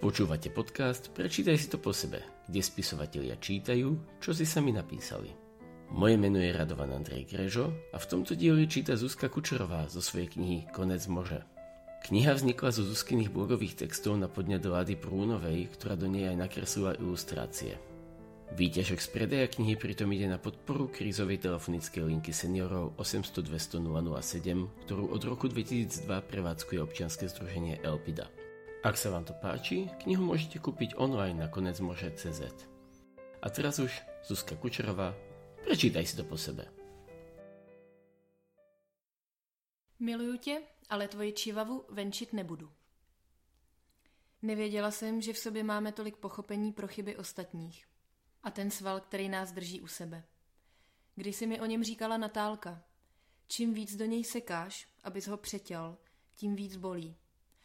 Počúvate podcast Prečítaj si to po sebe, kde spisovatelia čítajú, čo si sami napísali. Moje meno je Radovan Andrej Grežo a v tomto dieli číta Zuzka Kučerová zo svojej knihy Konec može. Kniha vznikla zo Zuzkyných blogových textov na podnet Lady Prúnovej, ktorá do nej aj nakreslila ilustrácie. Výťažok z predaja knihy pritom ide na podporu krízovej telefonickej linky seniorov 800 200 007, ktorú od roku 2002 prevádzkuje občianske združenie Elpida. Ak sa vám to páči, knihu môžete kúpiť online na konecmože.cz. A teraz už Zuzka Kučerová, prečítaj si to po sebe. Miluju tě, ale tvoji čivavu venčit nebudu. Nevěděla jsem, že v sobě máme tolik pochopení pro chyby ostatních. A ten sval, který nás drží u sebe. Když si mi o něm říkala Natálka, čím víc do něj sekáš, abys ho přetěl, tím víc bolí.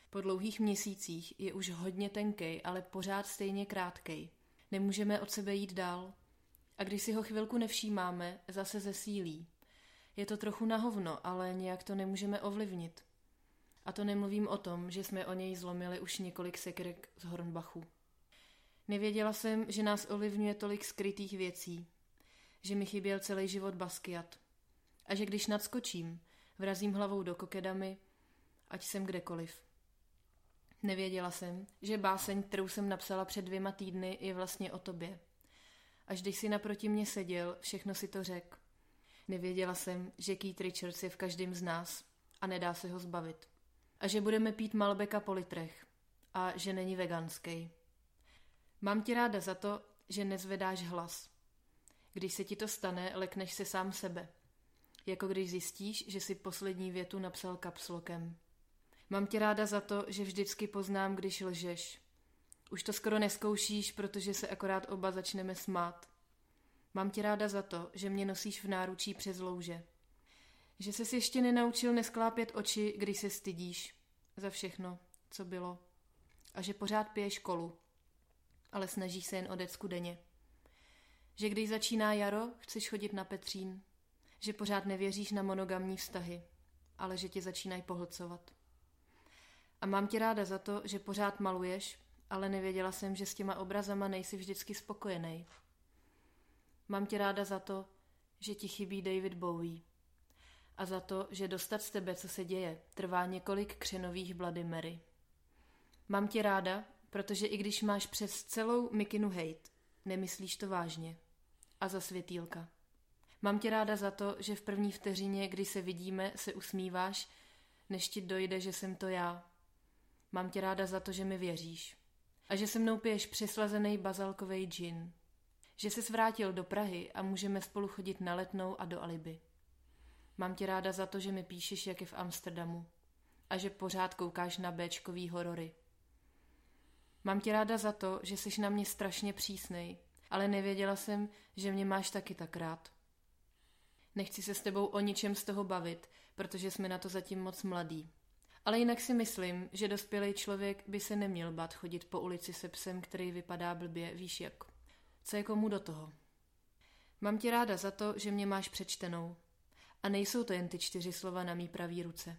Po dlouhých měsících je už hodně tenkej, ale pořád stejně krátkej. Nemůžeme od sebe jít dál. A když si ho chvilku nevšímáme, zase zesílí. Je to trochu na hovno, ale nějak to nemůžeme ovlivnit. A to nemluvím o tom, že jsme o něj zlomili už několik sekrek z Hornbachu. Nevěděla jsem, že nás ovlivňuje tolik skrytých věcí. Že mi chyběl celý život Basquiat. A že když nadskočím, vrazím hlavou do kokedamy, ať jsem kdekoliv. Nevěděla jsem, že báseň, kterou jsem napsala před dvěma týdny, je vlastně o tobě. Až když si naproti mě seděl, všechno si to řek. Nevěděla jsem, že Keith Richards je v každém z nás a nedá se ho zbavit. A že budeme pít Malbeka po litrech. A že není veganský. Mám ti ráda za to, že nezvedáš hlas. Když se ti to stane, lekneš se sám sebe. Jako když zjistíš, že si poslední větu napsal kapslokem. Mám tě ráda za to, že vždycky poznám, když lžeš. Už to skoro neskoušíš, protože se akorát oba začneme smát. Mám tě ráda za to, že mě nosíš v náručí přes louže. Že ses ještě nenaučil nesklápět oči, když se stydíš. Za všechno, co bylo. A že pořád piješ školu. Ale snažíš se jen o decku denně. Že když začíná jaro, chceš chodit na Petřín. Že pořád nevěříš na monogamní vztahy. Ale že tě začínají pohlcovat. A mám tě ráda za to, že pořád maluješ, ale nevěděla jsem, že s těma obrazama nejsi vždycky spokojený. Mám tě ráda za to, že ti chybí David Bowie. A za to, že dostat z tebe, co se děje, trvá několik křenových Bloody Mary. Mám tě ráda, protože i když máš přes celou mikinu hate, nemyslíš to vážně. A za světýlka. Mám tě ráda za to, že v první vteřině, kdy se vidíme, se usmíváš, než ti dojde, že jsem to já. Mám tě ráda za to, že mi věříš. A že se mnou piješ přeslazený bazalkový džin. Že se zvrátil do Prahy a můžeme spolu chodit na letnou a do Aliby. Mám tě ráda za to, že mi píšeš, jak je v Amsterdamu. A že pořád koukáš na Bčkový horory. Mám tě ráda za to, že jsi na mě strašně přísnej, ale nevěděla jsem, že mě máš taky tak rád. Nechci se s tebou o ničem z toho bavit, protože jsme na to zatím moc mladí. Ale jinak si myslím, že dospělý člověk by se neměl bát chodit po ulici se psem, který vypadá blbě, víš jak. Co je komu do toho? Mám tě ráda za to, že mě máš přečtenou. A nejsou to jen ty čtyři slova na mý pravý ruce.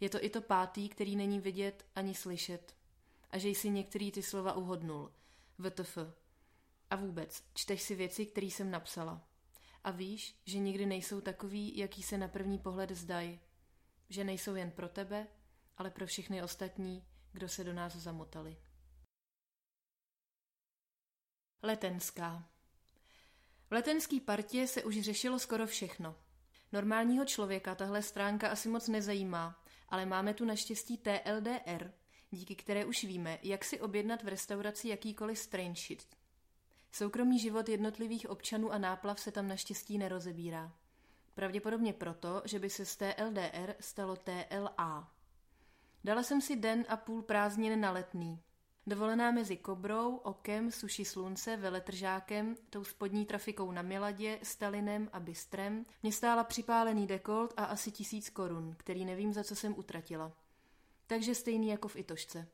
Je to i to pátý, který není vidět ani slyšet. A že jsi některý ty slova uhodnul. VTF. A vůbec, čteš si věci, které jsem napsala. A víš, že nikdy nejsou takový, jaký se na první pohled zdají. Že nejsou jen pro tebe, ale pro všechny ostatní, kdo se do nás zamotali. Letenská V letenský partě se už řešilo skoro všechno. Normálního člověka tahle stránka asi moc nezajímá, ale máme tu naštěstí TLDR, díky které už víme, jak si objednat v restauraci jakýkoliv strange shit. Soukromý život jednotlivých občanů a náplav se tam naštěstí nerozebírá. Pravděpodobně proto, že by se z TLDR stalo TLA. Dala jsem si den a půl prázdnin na letný. Dovolená mezi Kobrou, Okem, Suši Slunce, Veletržákem, tou spodní trafikou na Miladě, Stalinem a Bystrem, mě stála připálený dekolt a asi tisíc korun, který nevím, za co jsem utratila. Takže stejný jako v Itošce.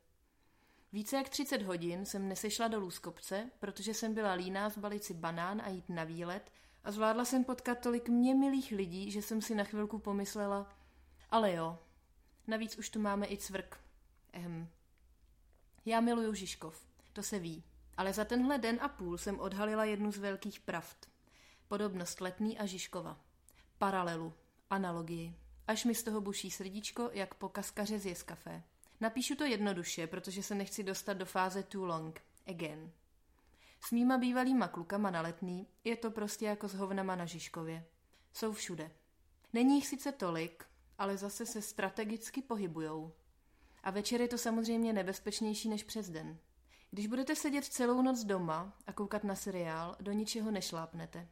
Více jak 30 hodin jsem nesešla dolů z kopce, protože jsem byla líná zbalit si banán a jít na výlet a zvládla jsem potkat tolik mě milých lidí, že jsem si na chvilku pomyslela, ale jo, Navíc už tu máme i cvrk. Ehm. Já miluju Žižkov, to se ví. Ale za tenhle den a půl jsem odhalila jednu z velkých pravd. Podobnost Letný a Žižkova. Paralelu, analogii. Až mi z toho buší srdíčko, jak po kaskaře z jeskafé. Napíšu to jednoduše, protože se nechci dostat do fáze too long. Again. S mýma bývalýma klukama na letný je to prostě jako s hovnama na Žižkově. Jsou všude. Není jich sice tolik, ale zase se strategicky pohybujou. A večer je to samozřejmě nebezpečnější než přes den. Když budete sedět celou noc doma a koukat na seriál, do ničeho nešlápnete.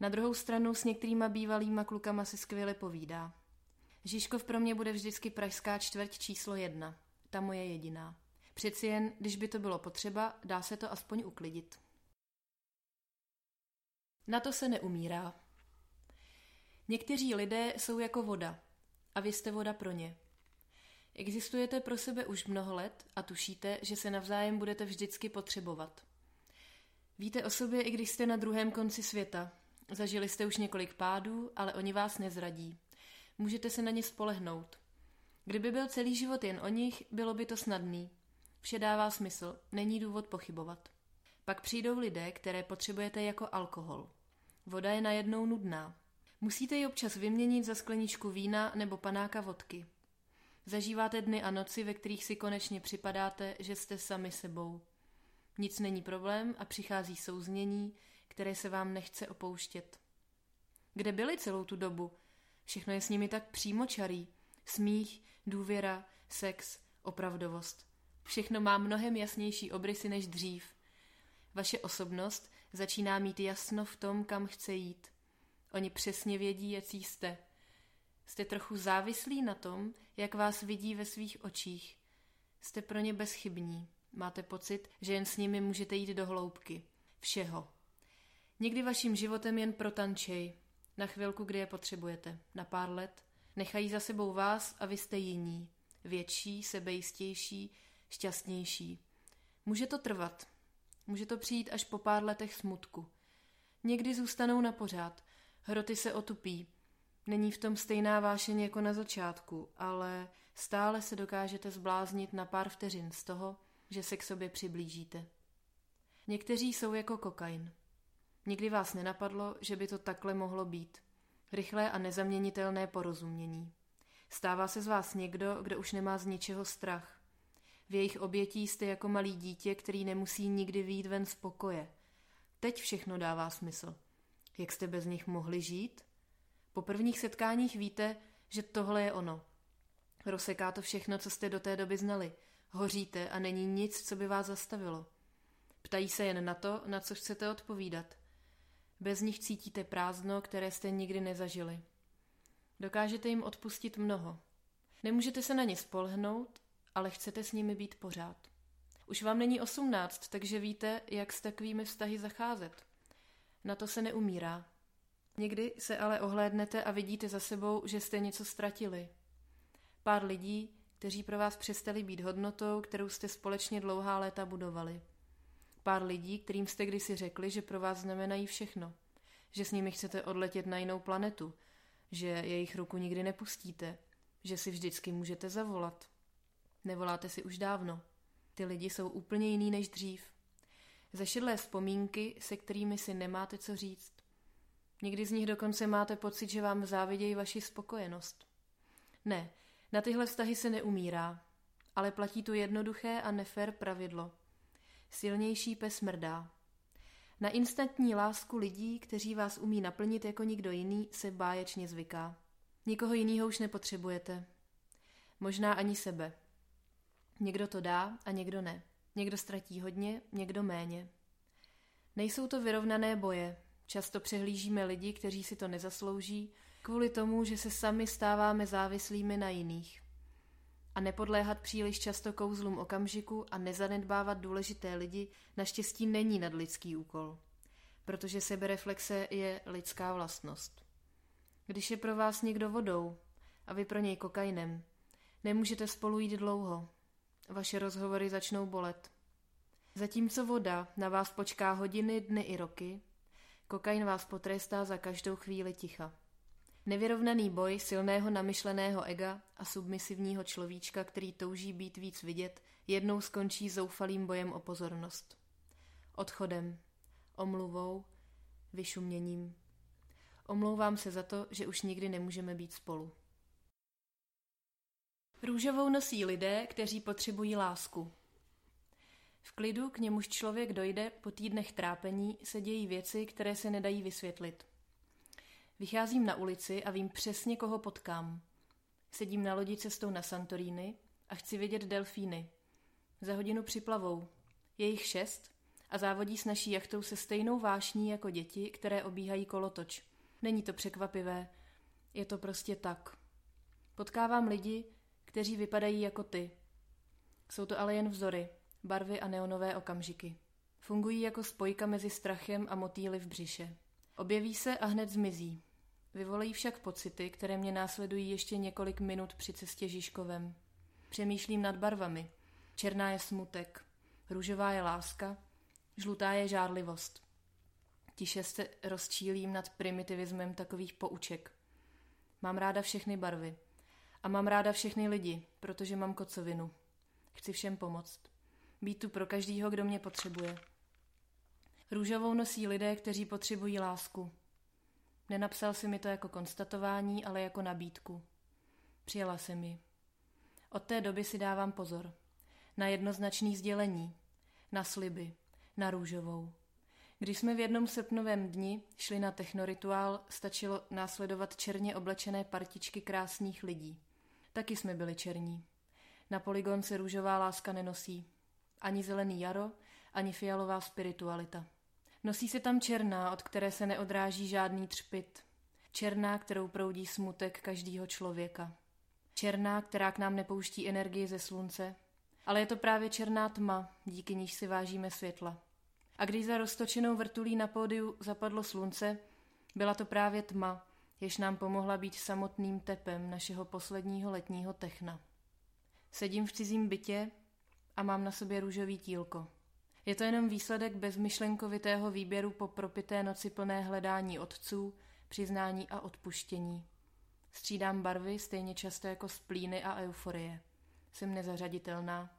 Na druhou stranu s některýma bývalýma klukama si skvěle povídá. Žižkov pro mě bude vždycky pražská čtvrť číslo jedna. Ta moje jediná. Přeci jen, když by to bylo potřeba, dá se to aspoň uklidit. Na to se neumírá. Někteří lidé jsou jako voda a vy jste voda pro ně. Existujete pro sebe už mnoho let a tušíte, že se navzájem budete vždycky potřebovat. Víte o sobě, i když jste na druhém konci světa. Zažili jste už několik pádů, ale oni vás nezradí. Můžete se na ně spolehnout. Kdyby byl celý život jen o nich, bylo by to snadný. Vše dává smysl, není důvod pochybovat. Pak přijdou lidé, které potřebujete jako alkohol. Voda je najednou nudná. Musíte ji občas vyměnit za skleničku vína nebo panáka vodky. Zažíváte dny a noci, ve kterých si konečně připadáte, že jste sami sebou. Nic není problém a přichází souznění, které se vám nechce opouštět. Kde byli celou tu dobu? Všechno je s nimi tak přímočarý. Smích, důvěra, sex, opravdovost. Všechno má mnohem jasnější obrysy než dřív. Vaše osobnost začíná mít jasno v tom, kam chce jít. Oni přesně vědí, jaký jste. Jste trochu závislí na tom, jak vás vidí ve svých očích. Jste pro ně bezchybní. Máte pocit, že jen s nimi můžete jít do hloubky. Všeho. Někdy vaším životem jen protančej. Na chvilku, kdy je potřebujete. Na pár let. Nechají za sebou vás a vy jste jiní. Větší, sebejistější, šťastnější. Může to trvat. Může to přijít až po pár letech smutku. Někdy zůstanou na pořád. Hroty se otupí. Není v tom stejná vášeň jako na začátku, ale stále se dokážete zbláznit na pár vteřin z toho, že se k sobě přiblížíte. Někteří jsou jako kokain. Nikdy vás nenapadlo, že by to takhle mohlo být. Rychlé a nezaměnitelné porozumění. Stává se z vás někdo, kdo už nemá z ničeho strach. V jejich obětí jste jako malý dítě, který nemusí nikdy výjít ven z pokoje. Teď všechno dává smysl. Jak jste bez nich mohli žít? Po prvních setkáních víte, že tohle je ono. Rozseká to všechno, co jste do té doby znali. Hoříte a není nic, co by vás zastavilo. Ptají se jen na to, na co chcete odpovídat. Bez nich cítíte prázdno, které jste nikdy nezažili. Dokážete jim odpustit mnoho. Nemůžete se na ně spolhnout, ale chcete s nimi být pořád. Už vám není osmnáct, takže víte, jak s takovými vztahy zacházet. Na to se neumírá. Někdy se ale ohlédnete a vidíte za sebou, že jste něco ztratili. Pár lidí, kteří pro vás přestali být hodnotou, kterou jste společně dlouhá léta budovali. Pár lidí, kterým jste kdysi řekli, že pro vás znamenají všechno. Že s nimi chcete odletět na jinou planetu. Že jejich ruku nikdy nepustíte. Že si vždycky můžete zavolat. Nevoláte si už dávno. Ty lidi jsou úplně jiný než dřív. Zašedlé vzpomínky, se kterými si nemáte co říct. Někdy z nich dokonce máte pocit, že vám závidějí vaši spokojenost. Ne, na tyhle vztahy se neumírá, ale platí tu jednoduché a nefér pravidlo. Silnější pes mrdá. Na instantní lásku lidí, kteří vás umí naplnit jako nikdo jiný, se báječně zvyká. Nikoho jiného už nepotřebujete. Možná ani sebe. Někdo to dá a někdo ne. Někdo ztratí hodně, někdo méně. Nejsou to vyrovnané boje, Často přehlížíme lidi, kteří si to nezaslouží, kvůli tomu, že se sami stáváme závislými na jiných. A nepodléhat příliš často kouzlům okamžiku a nezanedbávat důležité lidi naštěstí není nadlidský úkol, protože sebereflexe je lidská vlastnost. Když je pro vás někdo vodou a vy pro něj kokainem, nemůžete spolu jít dlouho. Vaše rozhovory začnou bolet. Zatímco voda na vás počká hodiny, dny i roky, Kokain vás potrestá za každou chvíli ticha. Nevyrovnaný boj silného namyšleného ega a submisivního človíčka, který touží být víc vidět, jednou skončí zoufalým bojem o pozornost. Odchodem, omluvou, vyšuměním. Omlouvám se za to, že už nikdy nemůžeme být spolu. Růžovou nosí lidé, kteří potřebují lásku. V klidu, k němuž člověk dojde po týdnech trápení, se dějí věci, které se nedají vysvětlit. Vycházím na ulici a vím přesně, koho potkám. Sedím na lodi cestou na Santorini a chci vidět delfíny. Za hodinu připlavou. Je jich šest a závodí s naší jachtou se stejnou vášní jako děti, které obíhají kolotoč. Není to překvapivé, je to prostě tak. Potkávám lidi, kteří vypadají jako ty. Jsou to ale jen vzory, barvy a neonové okamžiky. Fungují jako spojka mezi strachem a motýly v břiše. Objeví se a hned zmizí. Vyvolají však pocity, které mě následují ještě několik minut při cestě Žižkovem. Přemýšlím nad barvami. Černá je smutek, růžová je láska, žlutá je žádlivost. Tiše se rozčílím nad primitivismem takových pouček. Mám ráda všechny barvy. A mám ráda všechny lidi, protože mám kocovinu. Chci všem pomoct. Být tu pro každýho, kdo mě potřebuje. Růžovou nosí lidé, kteří potřebují lásku. Nenapsal si mi to jako konstatování, ale jako nabídku. Přijela jsem ji. Od té doby si dávám pozor. Na jednoznačný sdělení. Na sliby. Na růžovou. Když jsme v jednom srpnovém dni šli na technorituál, stačilo následovat černě oblečené partičky krásných lidí. Taky jsme byli černí. Na poligon se růžová láska nenosí. Ani zelený jaro, ani fialová spiritualita. Nosí se tam černá, od které se neodráží žádný třpit. Černá, kterou proudí smutek každého člověka. Černá, která k nám nepouští energii ze slunce. Ale je to právě černá tma, díky níž si vážíme světla. A když za roztočenou vrtulí na pódiu zapadlo slunce, byla to právě tma, jež nám pomohla být samotným tepem našeho posledního letního techna. Sedím v cizím bytě a mám na sobě růžový tílko. Je to jenom výsledek bezmyšlenkovitého výběru po propité noci plné hledání otců, přiznání a odpuštění. Střídám barvy stejně často jako splíny a euforie. Jsem nezařaditelná.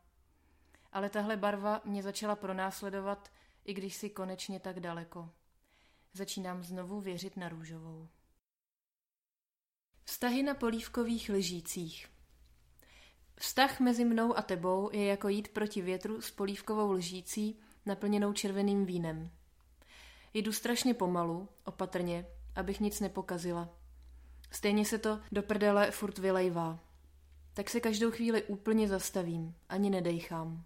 Ale tahle barva mě začala pronásledovat, i když si konečně tak daleko. Začínám znovu věřit na růžovou. Vztahy na polívkových lžících Vztah mezi mnou a tebou je jako jít proti větru s polívkovou lžící naplněnou červeným vínem. Jdu strašně pomalu, opatrně, abych nic nepokazila. Stejně se to do prdele furt vylejvá. Tak se každou chvíli úplně zastavím, ani nedejchám.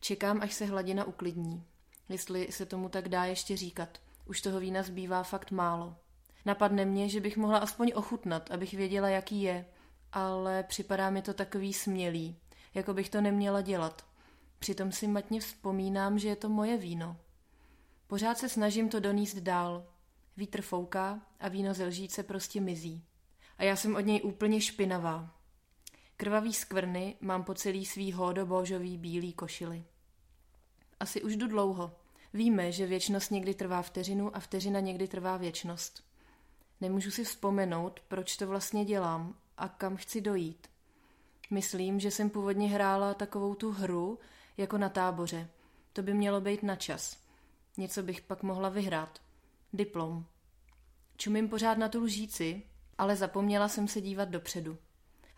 Čekám, až se hladina uklidní. Jestli se tomu tak dá ještě říkat. Už toho vína zbývá fakt málo. Napadne mě, že bych mohla aspoň ochutnat, abych věděla, jaký je, ale připadá mi to takový smělý, jako bych to neměla dělat. Přitom si matně vzpomínám, že je to moje víno. Pořád se snažím to doníst dál. Vítr fouká a víno ze lžíce prostě mizí. A já jsem od něj úplně špinavá. Krvavý skvrny mám po celý svý hódo-božový bílý košily. Asi už jdu dlouho. Víme, že věčnost někdy trvá vteřinu a vteřina někdy trvá věčnost. Nemůžu si vzpomenout, proč to vlastně dělám a kam chci dojít. Myslím, že jsem původně hrála takovou tu hru, jako na táboře. To by mělo být na čas. Něco bych pak mohla vyhrát. Diplom. Čumím pořád na tu lžíci, ale zapomněla jsem se dívat dopředu.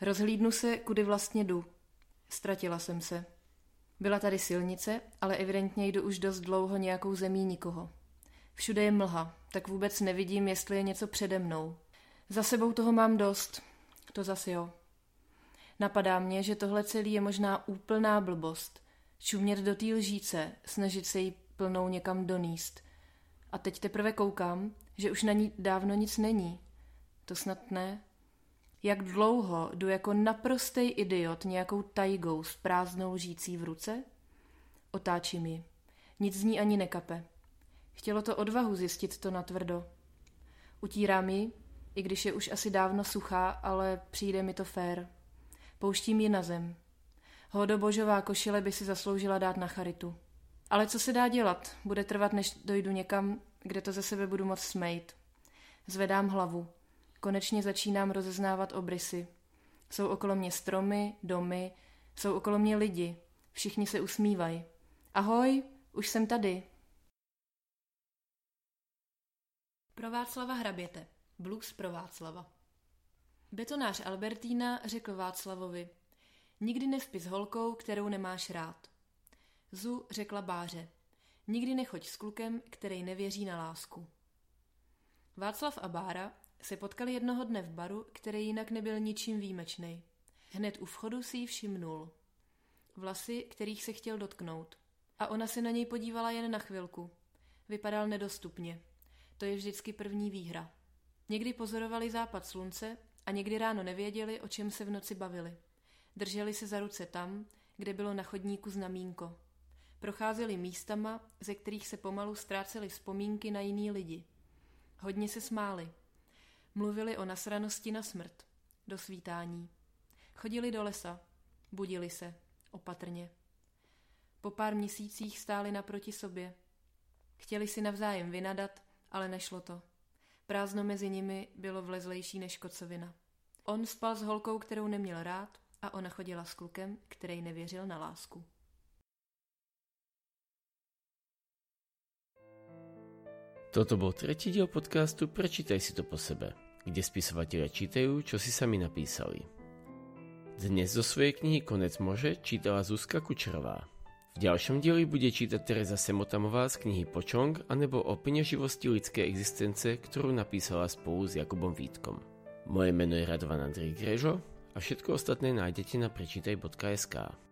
Rozhlídnu se, kudy vlastně jdu. Ztratila jsem se. Byla tady silnice, ale evidentně jdu už dost dlouho nějakou zemí nikoho. Všude je mlha, tak vůbec nevidím, jestli je něco přede mnou. Za sebou toho mám dost, to zase jo. Napadá mě, že tohle celý je možná úplná blbost. Čumět do té lžíce, snažit se jí plnou někam doníst. A teď teprve koukám, že už na ní dávno nic není. To snad ne. Jak dlouho jdu jako naprostý idiot nějakou tajgou s prázdnou lžící v ruce? Otáčím ji. Nic z ní ani nekape. Chtělo to odvahu zjistit to natvrdo. Utírám ji, i když je už asi dávno suchá, ale přijde mi to fér. Pouštím ji na zem. Hodobožová košile by si zasloužila dát na charitu. Ale co se dá dělat? Bude trvat, než dojdu někam, kde to ze sebe budu moc smejt. Zvedám hlavu. Konečně začínám rozeznávat obrysy. Jsou okolo mě stromy, domy, jsou okolo mě lidi. Všichni se usmívají. Ahoj, už jsem tady. Pro Václava hraběte. Blues pro Václava. Betonář Albertína řekl Václavovi, nikdy nespí s holkou, kterou nemáš rád. Zu řekla Báře, nikdy nechoď s klukem, který nevěří na lásku. Václav a Bára se potkali jednoho dne v baru, který jinak nebyl ničím výjimečný. Hned u vchodu si ji všimnul. Vlasy, kterých se chtěl dotknout. A ona se na něj podívala jen na chvilku. Vypadal nedostupně. To je vždycky první výhra. Někdy pozorovali západ slunce a někdy ráno nevěděli, o čem se v noci bavili. Drželi se za ruce tam, kde bylo na chodníku znamínko. Procházeli místama, ze kterých se pomalu ztrácely vzpomínky na jiný lidi. Hodně se smáli. Mluvili o nasranosti na smrt. Do svítání. Chodili do lesa. Budili se. Opatrně. Po pár měsících stáli naproti sobě. Chtěli si navzájem vynadat, ale nešlo to. Prázdno mezi nimi bylo vlezlejší než kocovina. On spal s holkou, kterou neměl rád, a ona chodila s klukem, který nevěřil na lásku. Toto bol tretí diel podcastu Prečítaj si to po sebe, kde spisovatelia čítajú, čo si sami napísali. Dnes zo svojej knihy Konec može čítala Zuzka Kučerová. V ďalšom dieli bude čítať Teresa Semotamová z knihy Počong anebo o peňaživosti lidskej existence, ktorú napísala spolu s Jakubom Vítkom. Moje meno je Radovan Andrej Grežo a všetko ostatné nájdete na prečítaj.sk.